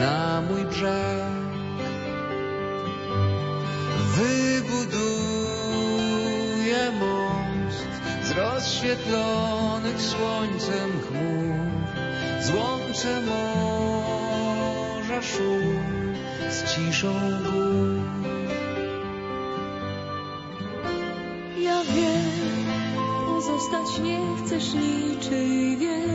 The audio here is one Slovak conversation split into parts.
na mój brzeg. Wybuduję most z rozświetlonych słońcem chmur, złączę morza szum z ciszą gór. Ja wiem, pozostać nie chcesz niczyj wiem,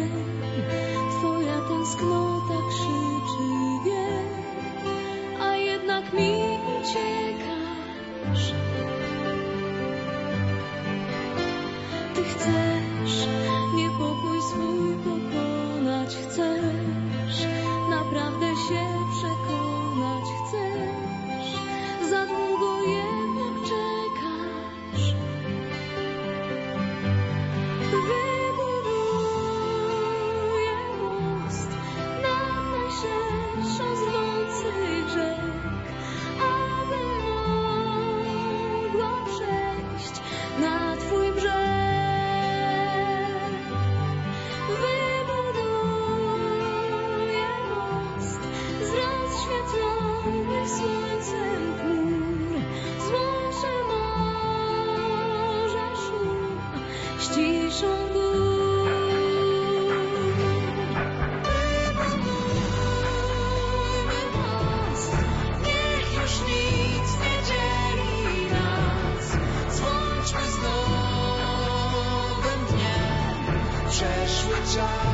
child.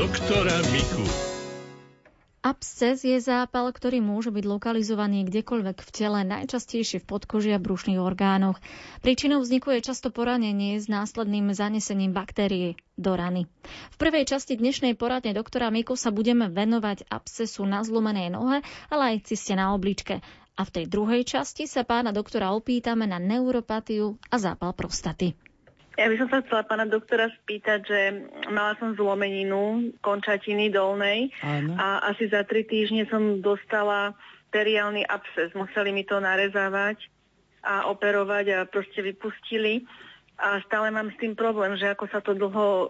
Doktora Miku. Absces je zápal, ktorý môže byť lokalizovaný kdekoľvek v tele, najčastejšie v podkoži a brušných orgánoch. Príčinou vzniku je často poranenie s následným zanesením baktérie do rany. V prvej časti dnešnej poradne doktora Miku sa budeme venovať abscesu na zlomenej nohe, ale aj ciste na obličke. A v tej druhej časti sa pána doktora opýtame na neuropatiu a zápal prostaty. Ja by som sa chcela pána doktora spýtať, že mala som zlomeninu končatiny dolnej Áno. a asi za tri týždne som dostala teriálny absces. Museli mi to narezávať a operovať a proste vypustili. A stále mám s tým problém, že ako sa to dlho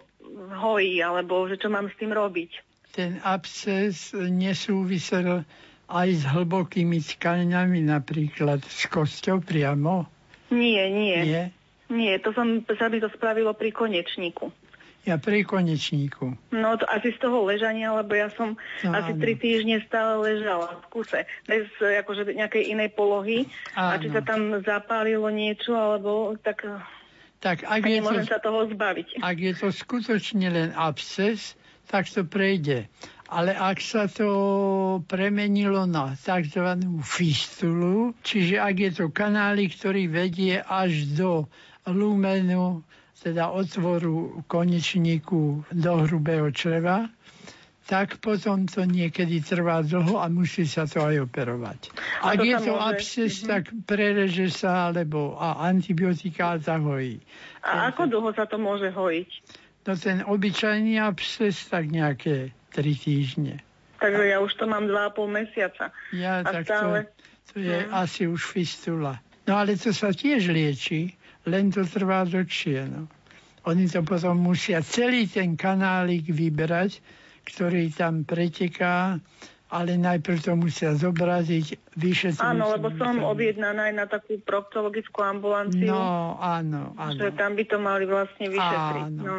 hojí, alebo že čo mám s tým robiť. Ten absces nesúvisel aj s hlbokými tkaňami, napríklad s kosťou priamo? Nie, nie. Nie? Nie, to som, sa mi to spravilo pri konečníku. Ja pri konečníku. No to asi z toho ležania, lebo ja som No, asi áno. tri týždne stále ležala v kuse. Bez akože nejakej inej polohy. A či Áno. sa tam zapálilo niečo, alebo tak Tak ak je, to, sa toho zbaviť. ak je to skutočne len absces, tak to prejde. Ale ak sa to premenilo na tzv. fistulu, čiže ak je to kanálik, ktorý vedie až do lumenu, teda otvoru konečníku do hrubého čreva, tak potom to niekedy trvá dlho a musí sa to aj operovať. A Ak to je to môže- absces, Mhm. tak prereže sa, alebo a antibiotika zahojí. A ako dlho sa to môže hojiť? No ten obyčajný absces tak nejaké tri týždne. Takže ja už to mám 2,5 mesiaca. Ja, A tak stále- to, to je Mhm. asi už fistula. No ale to sa tiež lieči, len to trvá dlhšie. No. Oni to potom musia celý ten kanálik vybrať, ktorý tam preteká ale najprv to musia zobraziť, vyšetriť. Áno, lebo som objednaná aj na takú proktologickú ambulanciu. No, áno, áno. Že tam by to mali vlastne vyšetriť. Áno. No.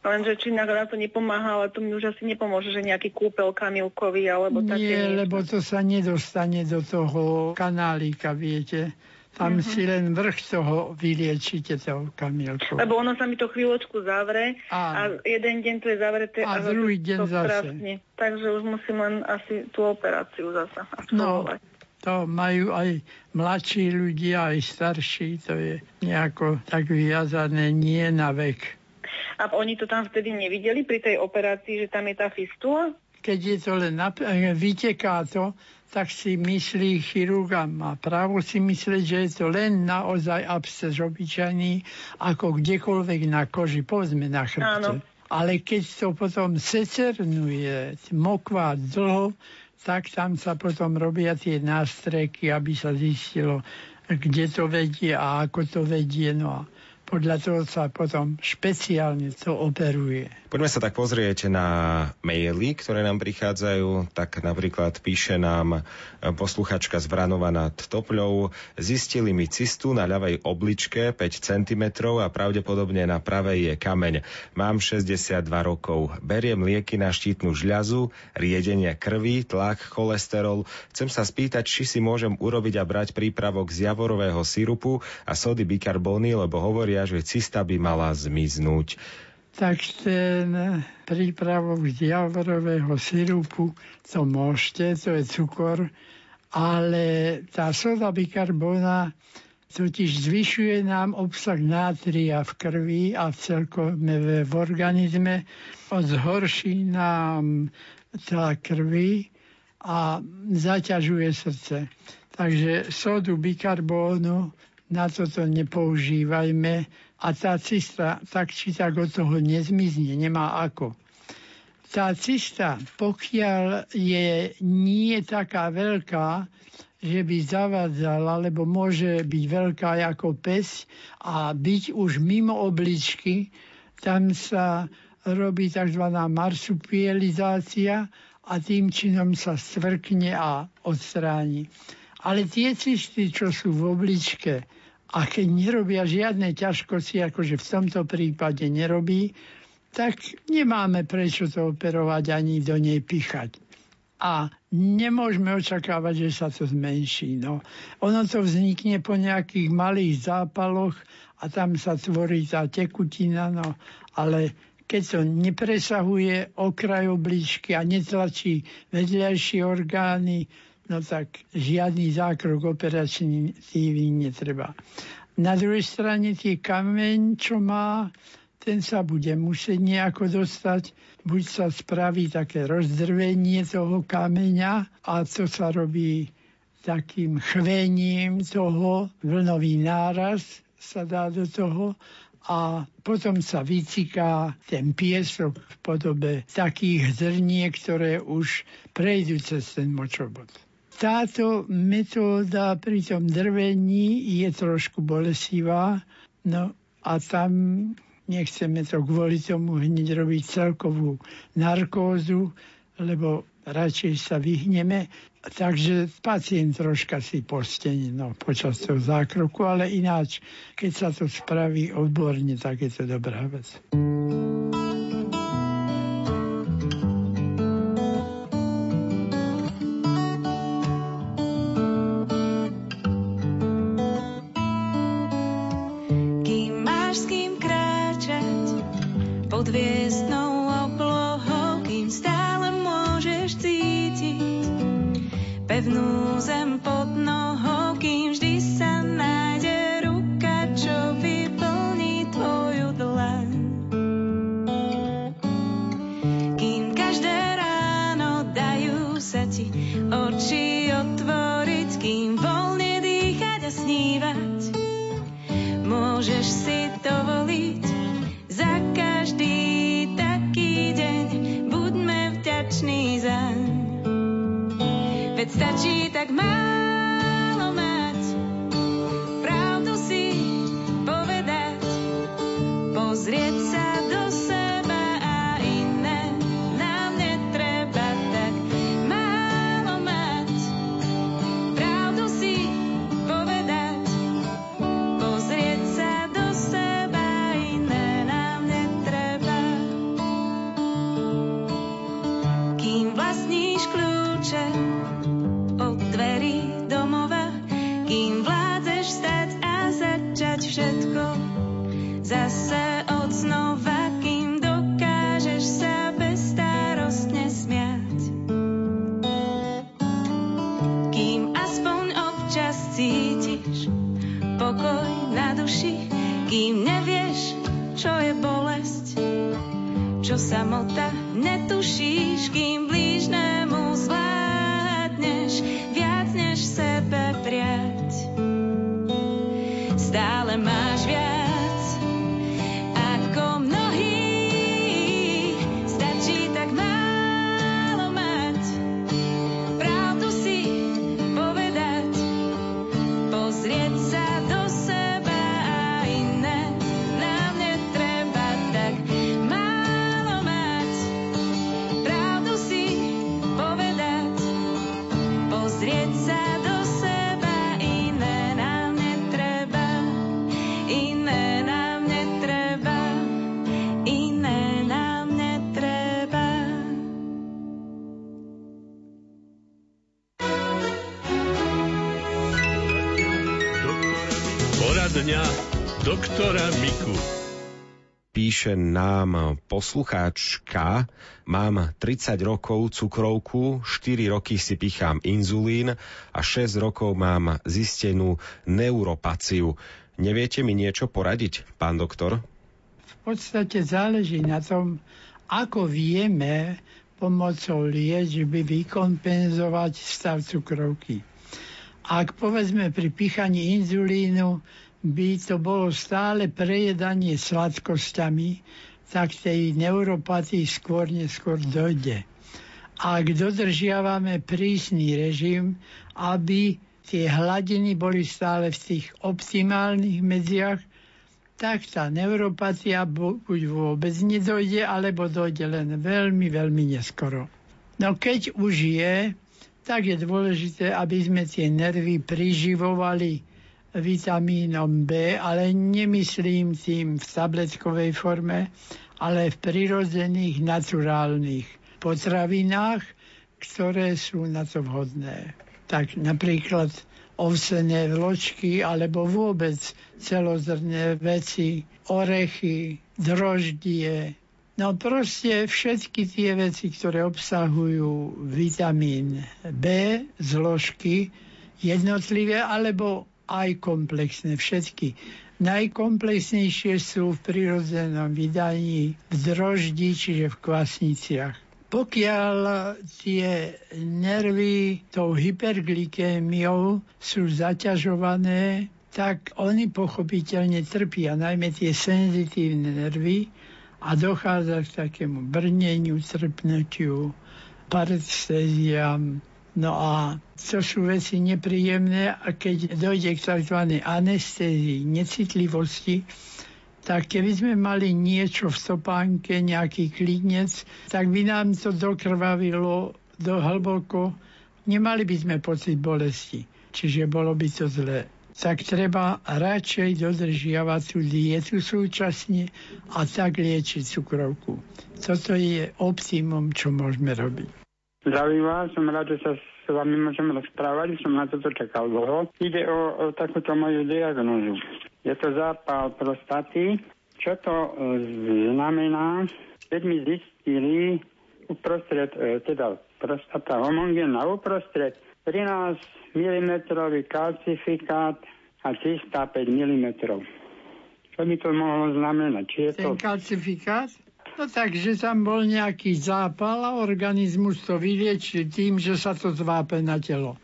Lenže či na to nepomáha, ale to mi už asi nepomôže, že nejaký kúpel kamilkový alebo také Nie, niečo. lebo to sa nedostane do toho kanálika, viete. Tam Mhm. si len vrch toho vyliečite tou kamilkou. Lebo ono sa mi to chvíľočku zavre Áno. a jeden deň to je zavreté A zase druhý deň to zase. praskne. Takže už musím len asi tú operáciu zasa No, to majú aj mladší ľudia, aj starší, to je nejako tak viazané nie na vek. A oni to tam vtedy nevideli pri tej operácii, že tam je tá fistula? Keď je to len nap- eh, vyteká to, tak si myslí chirurg a má právo si myslieť, že je to len naozaj absces obyčajný, ako kdekoľvek na koži, povedzme na chrbte. Áno. Ale keď to potom secernuje, mokvá dlho, tak tam sa potom robia tie nástreky, aby sa zistilo, kde to vedie a ako to vedie. No a podľa toho sa potom špeciálne to operuje. Poďme sa tak pozrieť na maily, ktoré nám prichádzajú. Tak napríklad píše nám posluchačka z Vranova nad Topľou. Zistili mi cistu na ľavej obličke 5 cm a pravdepodobne na pravej je kameň. Mám 62 rokov. Beriem lieky na štítnu žľazu, riedenie krvi, tlak, cholesterol. Chcem sa spýtať, či si môžem urobiť a brať prípravok z javorového sirupu a sody bikarbóny, lebo hovoria, že cista by mala zmiznúť tak ten prípravok z javorového sirupu, to môžete, to je cukor, ale tá soda bikarbona totiž zvyšuje nám obsah nátria v krvi a v celkové v organizme, zhorší nám tá krvi a zaťažuje srdce. Takže sodu bikarbónu na toto nepoužívajme a tá cista tak či tak od toho nezmizne, nemá ako. Tá cista, pokiaľ je nie taká veľká, že by zavádzala, lebo môže byť veľká ako pes a byť už mimo obličky, tam sa robí tzv. marsupielizácia a tým činom sa stvrkne a odstráni. Ale tie cisty, čo sú v obličke, a keď nerobia žiadne ťažkosti, akože v tomto prípade nerobí, tak nemáme prečo to operovať ani do nej pichať. A nemôžeme očakávať, že sa to zmenší. No. Ono to vznikne po nejakých malých zápaloch a tam sa tvorí tá tekutina, no, ale keď to nepresahuje okraj obličky a netlačí vedľajšie orgány, no tak žiadny zákrok operačný netreba. Na druhej strane tie kameň, čo má, ten sa bude musieť nejako dostať. Buď sa spraví také rozdrvenie toho kameňa a to sa robí takým chvením toho, vlnový náraz sa dá do toho a potom sa vyciká ten piesok v podobe takých zrniek, ktoré už prejdú cez ten močobod. Táto metóda pri tom drvení je trošku bolesivá, no a tam nechceme to kvôli tomu hneď robiť celkovú narkózu, lebo radšej sa vyhneme. Takže pacient troška si postení no, počas toho zákroku, ale ináč, keď sa to spraví odborne, tak je to dobrá vec. Samota. Netušíš, kým dňa doktora Miku. Píše nám poslucháčka, mám 30 rokov cukrovku, 4 roky si pichám inzulín a 6 rokov mám zistenú neuropaciu. Neviete mi niečo poradiť, pán doktor? V podstate záleží na tom, ako vieme pomocou liečby vykompenzovať stav cukrovky. Ak povedzme pri pichaní inzulínu by to bolo stále prejedanie sladkosťami, tak tej neuropatii skôr neskôr dojde. Ak dodržiavame prísny režim, aby tie hladiny boli stále v tých optimálnych medziach, tak tá neuropatia buď vôbec nedojde, alebo dojde len veľmi, veľmi neskoro. No keď už je, tak je dôležité, aby sme tie nervy priživovali vitamínom B, ale nemyslím tým v tabletkovej forme, ale v prirodzených naturálnych potravinách, ktoré sú na to vhodné. Tak napríklad ovsené vločky alebo vôbec celozrné veci, orechy, droždie. No proste všetky tie veci, ktoré obsahujú vitamín B zložky jednotlivé alebo aj komplexné všetky. Najkomplexnejšie sú v prirodzenom vydaní v droždi, čiže v kvasniciach. Pokiaľ tie nervy tou hyperglykémiou sú zaťažované, tak oni pochopiteľne trpia, najmä tie senzitívne nervy a dochádza k takému brneniu, trpnutiu, parestéziám, No a to sú veci nepríjemné a keď dojde k tzv. anestézii, necitlivosti, tak keby sme mali niečo v stopánke, nejaký klidnec, tak by nám to dokrvavilo do hlboko. Nemali by sme pocit bolesti, čiže bolo by to zlé. Tak treba radšej dodržiavať tú dietu súčasne a tak liečiť cukrovku. Toto je optimum, čo môžeme robiť. Zdravím vás, som rád, že sa s vami môžem rozprávať, som na toto čakal dlho. Ide o, o takúto moju diagnózu. Je to zápal prostaty. Čo to e, znamená? Keď mi zistili uprostred, e, teda prostata homogénna uprostred 13 mm kalcifikát a 305 mm. Čo by to mohlo znamenať? Či je Ten to... kalcifikát? No takže tam bol nejaký zápal a organizmus to vyliečil tým, že sa to zvápe na telo.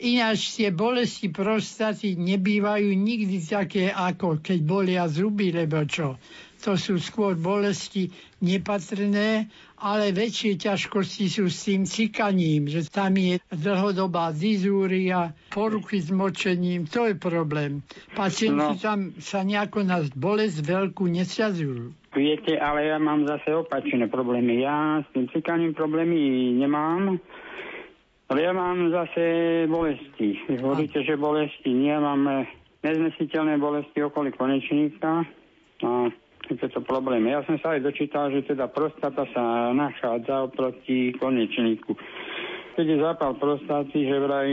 Ináč tie bolesti prostaty nebývajú nikdy také, ako keď bolia zuby, lebo čo. To sú skôr bolesti nepatrné, ale väčšie ťažkosti sú s tým cikaním, že tam je dlhodobá dizúria, poruchy s močením, to je problém. Pacienti no. tam sa nejako na bolesť veľkú nesťazujú. Viete, ale ja mám zase opačné problémy. Ja s tým cikaním problémy nemám, ale ja mám zase bolesti. Hovoríte, že bolesti nie, mám neznesiteľné bolesti okolí konečníka a to problém. Ja som sa aj dočítal, že teda prostata sa nachádza oproti konečníku. Keď je zápal prostaty, že vraj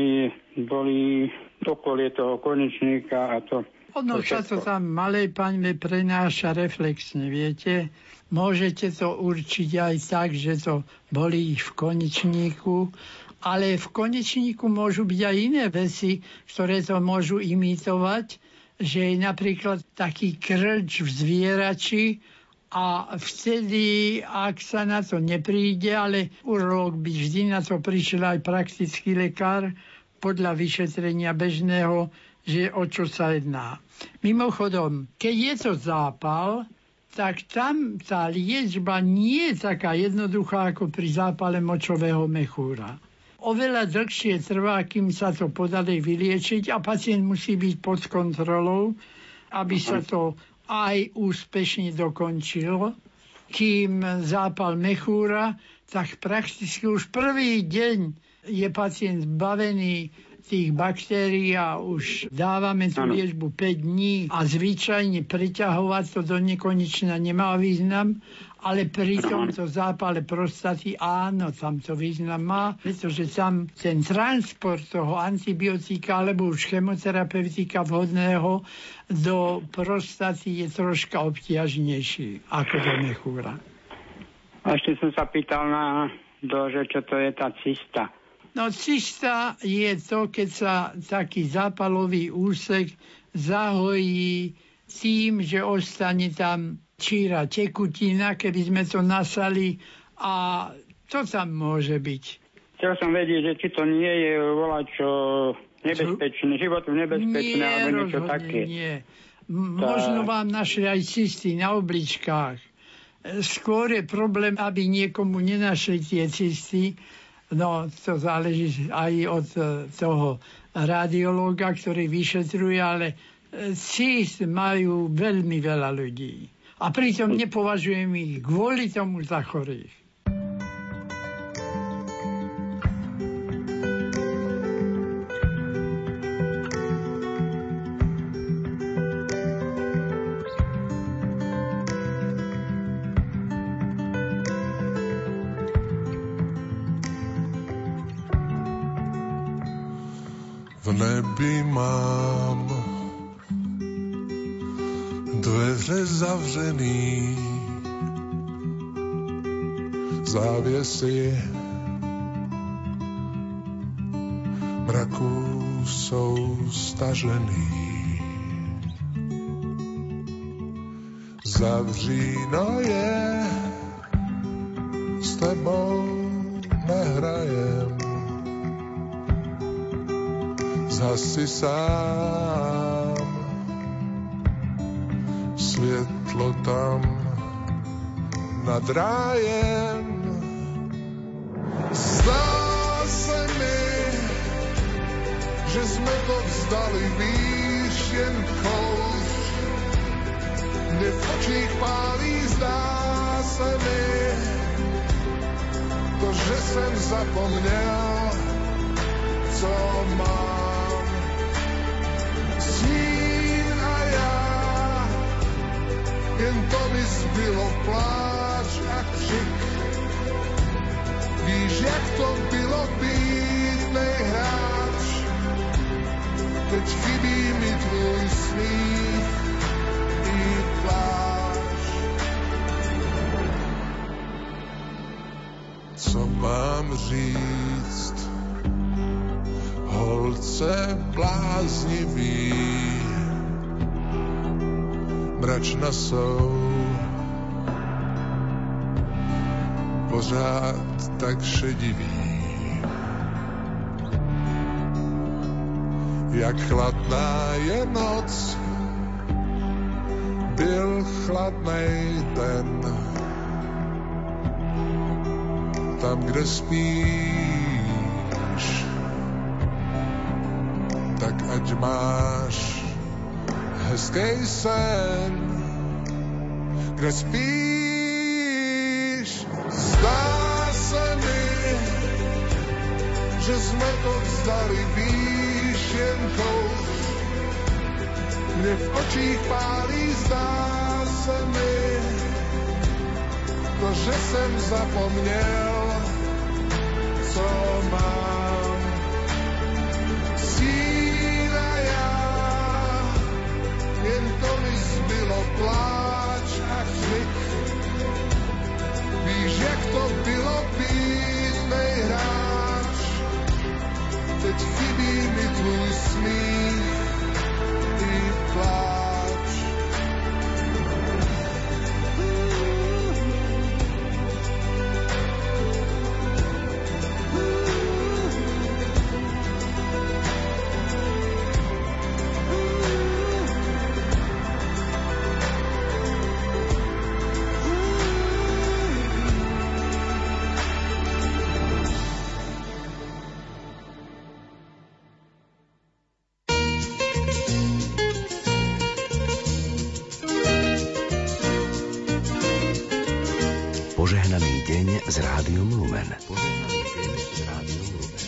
boli okolie toho konečníka a to ono sa to tam malej paňme prenáša reflexne, viete. Môžete to určiť aj tak, že to bolí v konečníku, ale v konečníku môžu byť aj iné veci, ktoré to môžu imitovať, že je napríklad taký krč v zvierači a vtedy, ak sa na to nepríde, ale urológ by vždy na to prišiel aj praktický lekár podľa vyšetrenia bežného, že o čo sa jedná. Mimochodom, keď je to zápal, tak tam tá liečba nie je taká jednoduchá ako pri zápale močového mechúra. Oveľa dlhšie trvá, kým sa to podarí vyliečiť a pacient musí byť pod kontrolou, aby sa to aj úspešne dokončil, kým zápal mechúra, tak prakticky už prvý deň je pacient zbavený tých baktérií a už dávame tú liečbu 5 dní a zvyčajne priťahovať to do nekonečna nemá význam, ale pri tomto zápale prostaty áno, tam to význam má, pretože tam ten transport toho antibiotika alebo už chemoterapeutika vhodného do prostaty je troška obťažnejší ako do mechúra. A ešte som sa pýtal na to, že čo to je tá cista. No cista je to, keď sa taký zápalový úsek zahojí tým, že ostane tam číra tekutina, keby sme to nasali a to tam môže byť. Chcel som vedieť, že či to nie je čo nebezpečné, životu nebezpečné nie, alebo niečo také. Nie, Možno vám našli aj cysty na obličkách. Skôr je problém, aby niekomu nenašli tie cysty, No, to záleží aj od e, toho radiológa, ktorý vyšetruje, ale e, majú veľmi veľa ľudí. A pritom nepovažujem ich kvôli tomu za chorých. Závěsy mraků jsou stažený. Zavříno je, s tebou nehrajem zhasi sám. Světlo tam nad rájem. Že jsme to vzdali výš jen kouř. Mne v očích pálí, zdá se mi, to, že jsem zapomněl, co mám. jen to mi zbylo pláč a křik. Víš, jak to bylo být nejhráč, teď chybí mi tvůj smích i pláč. Co mám říct, holce bláznivý, mračna jsou. Pořád tak šedivý. Jak chladná je noc, byl chladnej den. Tam, kde spíš, tak ať máš hezký sen, kde spíš. Zdá se mi, že sme to vzdali výš kouř. Mne v očích pálí, zdá se mi, to, že jsem zapomněl, co mám. Požehnaný deň z Rádiom Lumen. Požehnaný deň z Rádiom Lumen.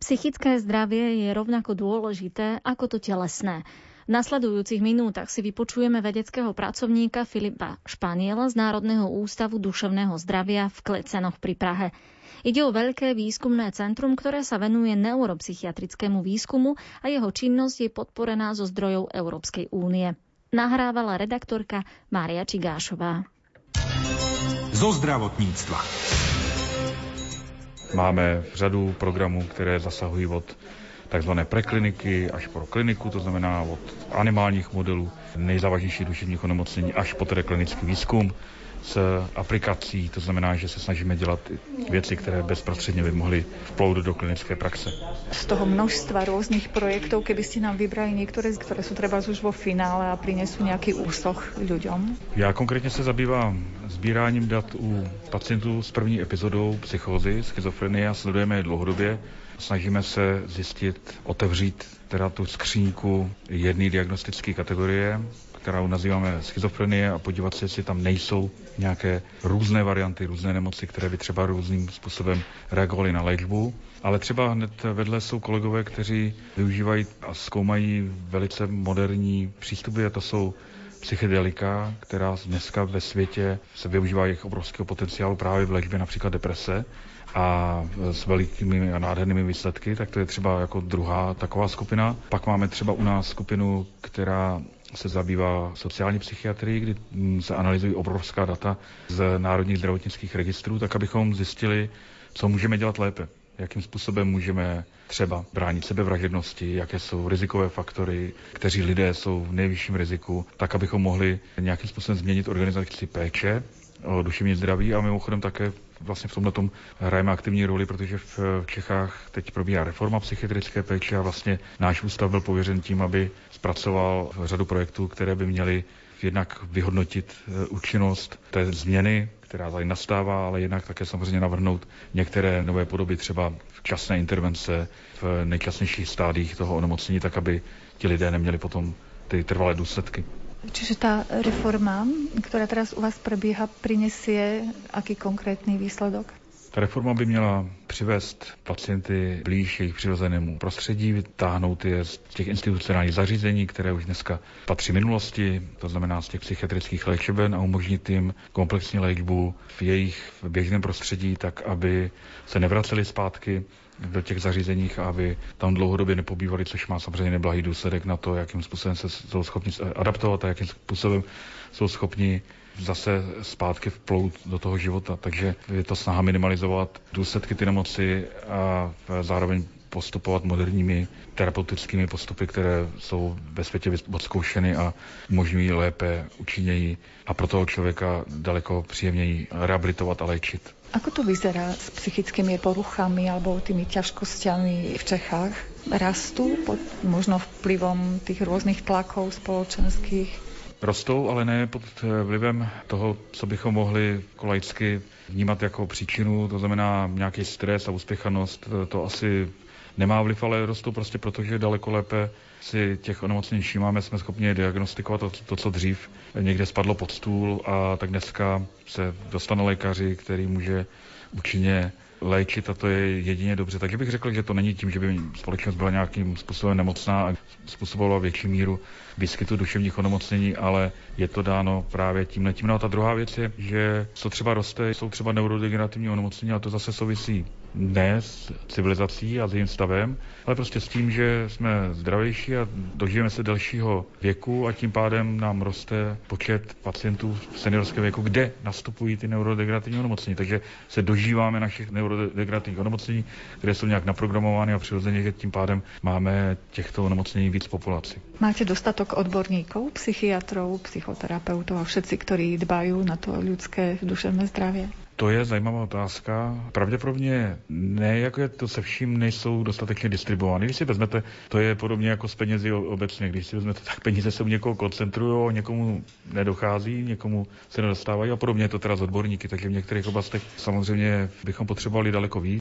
Psychické zdravie je rovnako dôležité ako to telesné. V nasledujúcich minútach si vypočujeme vedeckého pracovníka Filipa Španiela z Národného ústavu duševného zdravia v Klecenoch pri Prahe. Ide o veľké výskumné centrum, ktoré sa venuje neuropsychiatrickému výskumu a jeho činnosť je podporená zo zdrojov Európskej únie. Nahrávala redaktorka Mária Čigášová. Zo zdravotníctva. Máme řadu programů, které zasahují od takzvané prekliniky až po kliniku, to znamená od animálních modelů nejzávažnějších duševních onemocnění až po tedy klinický výzkum s aplikací, to znamená, že se snažíme dělat věci, které bezprostředně by mohly vplout do klinické praxe. Z toho množstva rôznych projektov, keby ste nám vybrali niektoré, ktoré sú treba už vo finále a prinesú nejaký úsoch ľuďom? Já konkrétně se zabývám sbíráním dat u pacientů s první epizodou psychózy, schizofrenie a sledujeme je dlouhodobě. Snažíme se zjistit, otevřít teda tu skříňku jedné diagnostické kategorie, kterou nazýváme schizofrenie a podívat se, jestli tam nejsou nějaké různé varianty, různé nemoci, které by třeba různým způsobem reagovaly na léčbu. Ale třeba hned vedle jsou kolegové, kteří využívají a zkoumají velice moderní přístupy a to jsou psychedelika, která dneska ve světě se využívá jejich obrovského potenciálu právě v léčbě například deprese a s velikými a nádhernými výsledky, tak to je třeba jako druhá taková skupina. Pak máme třeba u nás skupinu, která se zabývá sociální psychiatrií, kdy se analyzují obrovská data z národních zdravotnických registrů, tak abychom zjistili, co můžeme dělat lépe. Jakým způsobem můžeme třeba bránit sebevražednosti, jaké jsou rizikové faktory, kteří lidé jsou v nejvyšším riziku, tak abychom mohli nějakým způsobem změnit organizaci péče o duševní zdraví a mimochodem také vlastně v tomhle tom hrajeme aktivní roli, protože v Čechách teď probíhá reforma psychiatrické péče a vlastně náš ústav byl pověřen tím, aby zpracoval řadu projektů, které by měly jednak vyhodnotit účinnost té změny, která tady nastává, ale jednak také samozřejmě navrhnout některé nové podoby, třeba včasné intervence v nejčasnějších stádích toho onemocnění, tak aby ti lidé neměli potom ty trvalé důsledky. Čiže tá reforma, ktorá teraz u vás prebieha, prinesie aký konkrétny výsledok? Ta reforma by měla přivést pacienty blíž jejich přirozenému prostředí, vytáhnout je z těch institucionálních zařízení, které už dneska patří minulosti, to znamená z těch psychiatrických léčeben a umožnit jim komplexní léčbu v jejich běžném prostředí, tak aby se nevraceli zpátky do těch zařízeních, aby tam dlouhodobě nepobývali, což má samozřejmě neblahý důsledek na to, jakým způsobem se jsou schopni adaptovat a jakým způsobem jsou schopni zase zpátky vplout do toho života. Takže je to snaha minimalizovat důsledky ty nemoci a zároveň postupovat moderními terapeutickými postupy, které jsou ve světě odzkoušeny a umožňují lépe, účinněji a pro toho člověka daleko příjemněji rehabilitovat a léčit. Ako to vyzerá s psychickými poruchami alebo tými ťažkosťami v Čechách? Rastú pod možno vplyvom tých rôznych tlakov spoločenských? Rostou, ale ne pod vlivem toho, co bychom mohli kolaicky vnímat jako příčinu, to znamená nějaký stres a uspěchanost. To asi nemá vliv, ale rostou prostě proto, že daleko lépe si těch onemocnění všímáme, jsme schopni diagnostikovat to, to, co dřív někde spadlo pod stůl a tak dneska se dostane lékaři, který může účinně léčit a to je jedině dobře. Takže bych řekl, že to není tím, že by společnost byla nějakým způsobem nemocná a způsobovala větší míru výskytu duševních onemocnění, ale je to dáno právě tímhle tím. No a ta druhá věc je, že co třeba roste, jsou třeba neurodegenerativní onemocnění a to zase souvisí ne s civilizací a s jejím stavem, ale prostě s tím, že jsme zdravější a dožijeme se delšího věku a tím pádem nám roste počet pacientů v seniorském věku, kde nastupují ty neurodegenerativní onemocnění. Takže se dožíváme našich neurodegenerativních onemocnění, které jsou nějak naprogramovány a přirozeně, že tím pádem máme těchto onemocnění víc populaci. Máte dostatok odborníkov, psychiatrov, psychoterapeutov a všetci, ktorí dbajú na to ľudské duševné zdravie? To je zajímavá otázka. Pravděpodobně ne, jako je to se vším, nejsou dostatečně distribuovány. Když si vezmete, to je podobně jako s penězi obecně. Když si vezmete, tak peníze se u někoho koncentrují, někomu nedochází, někomu se nedostávají a podobně je to teda z odborníky. Takže v některých oblastech samozřejmě bychom potřebovali daleko víc.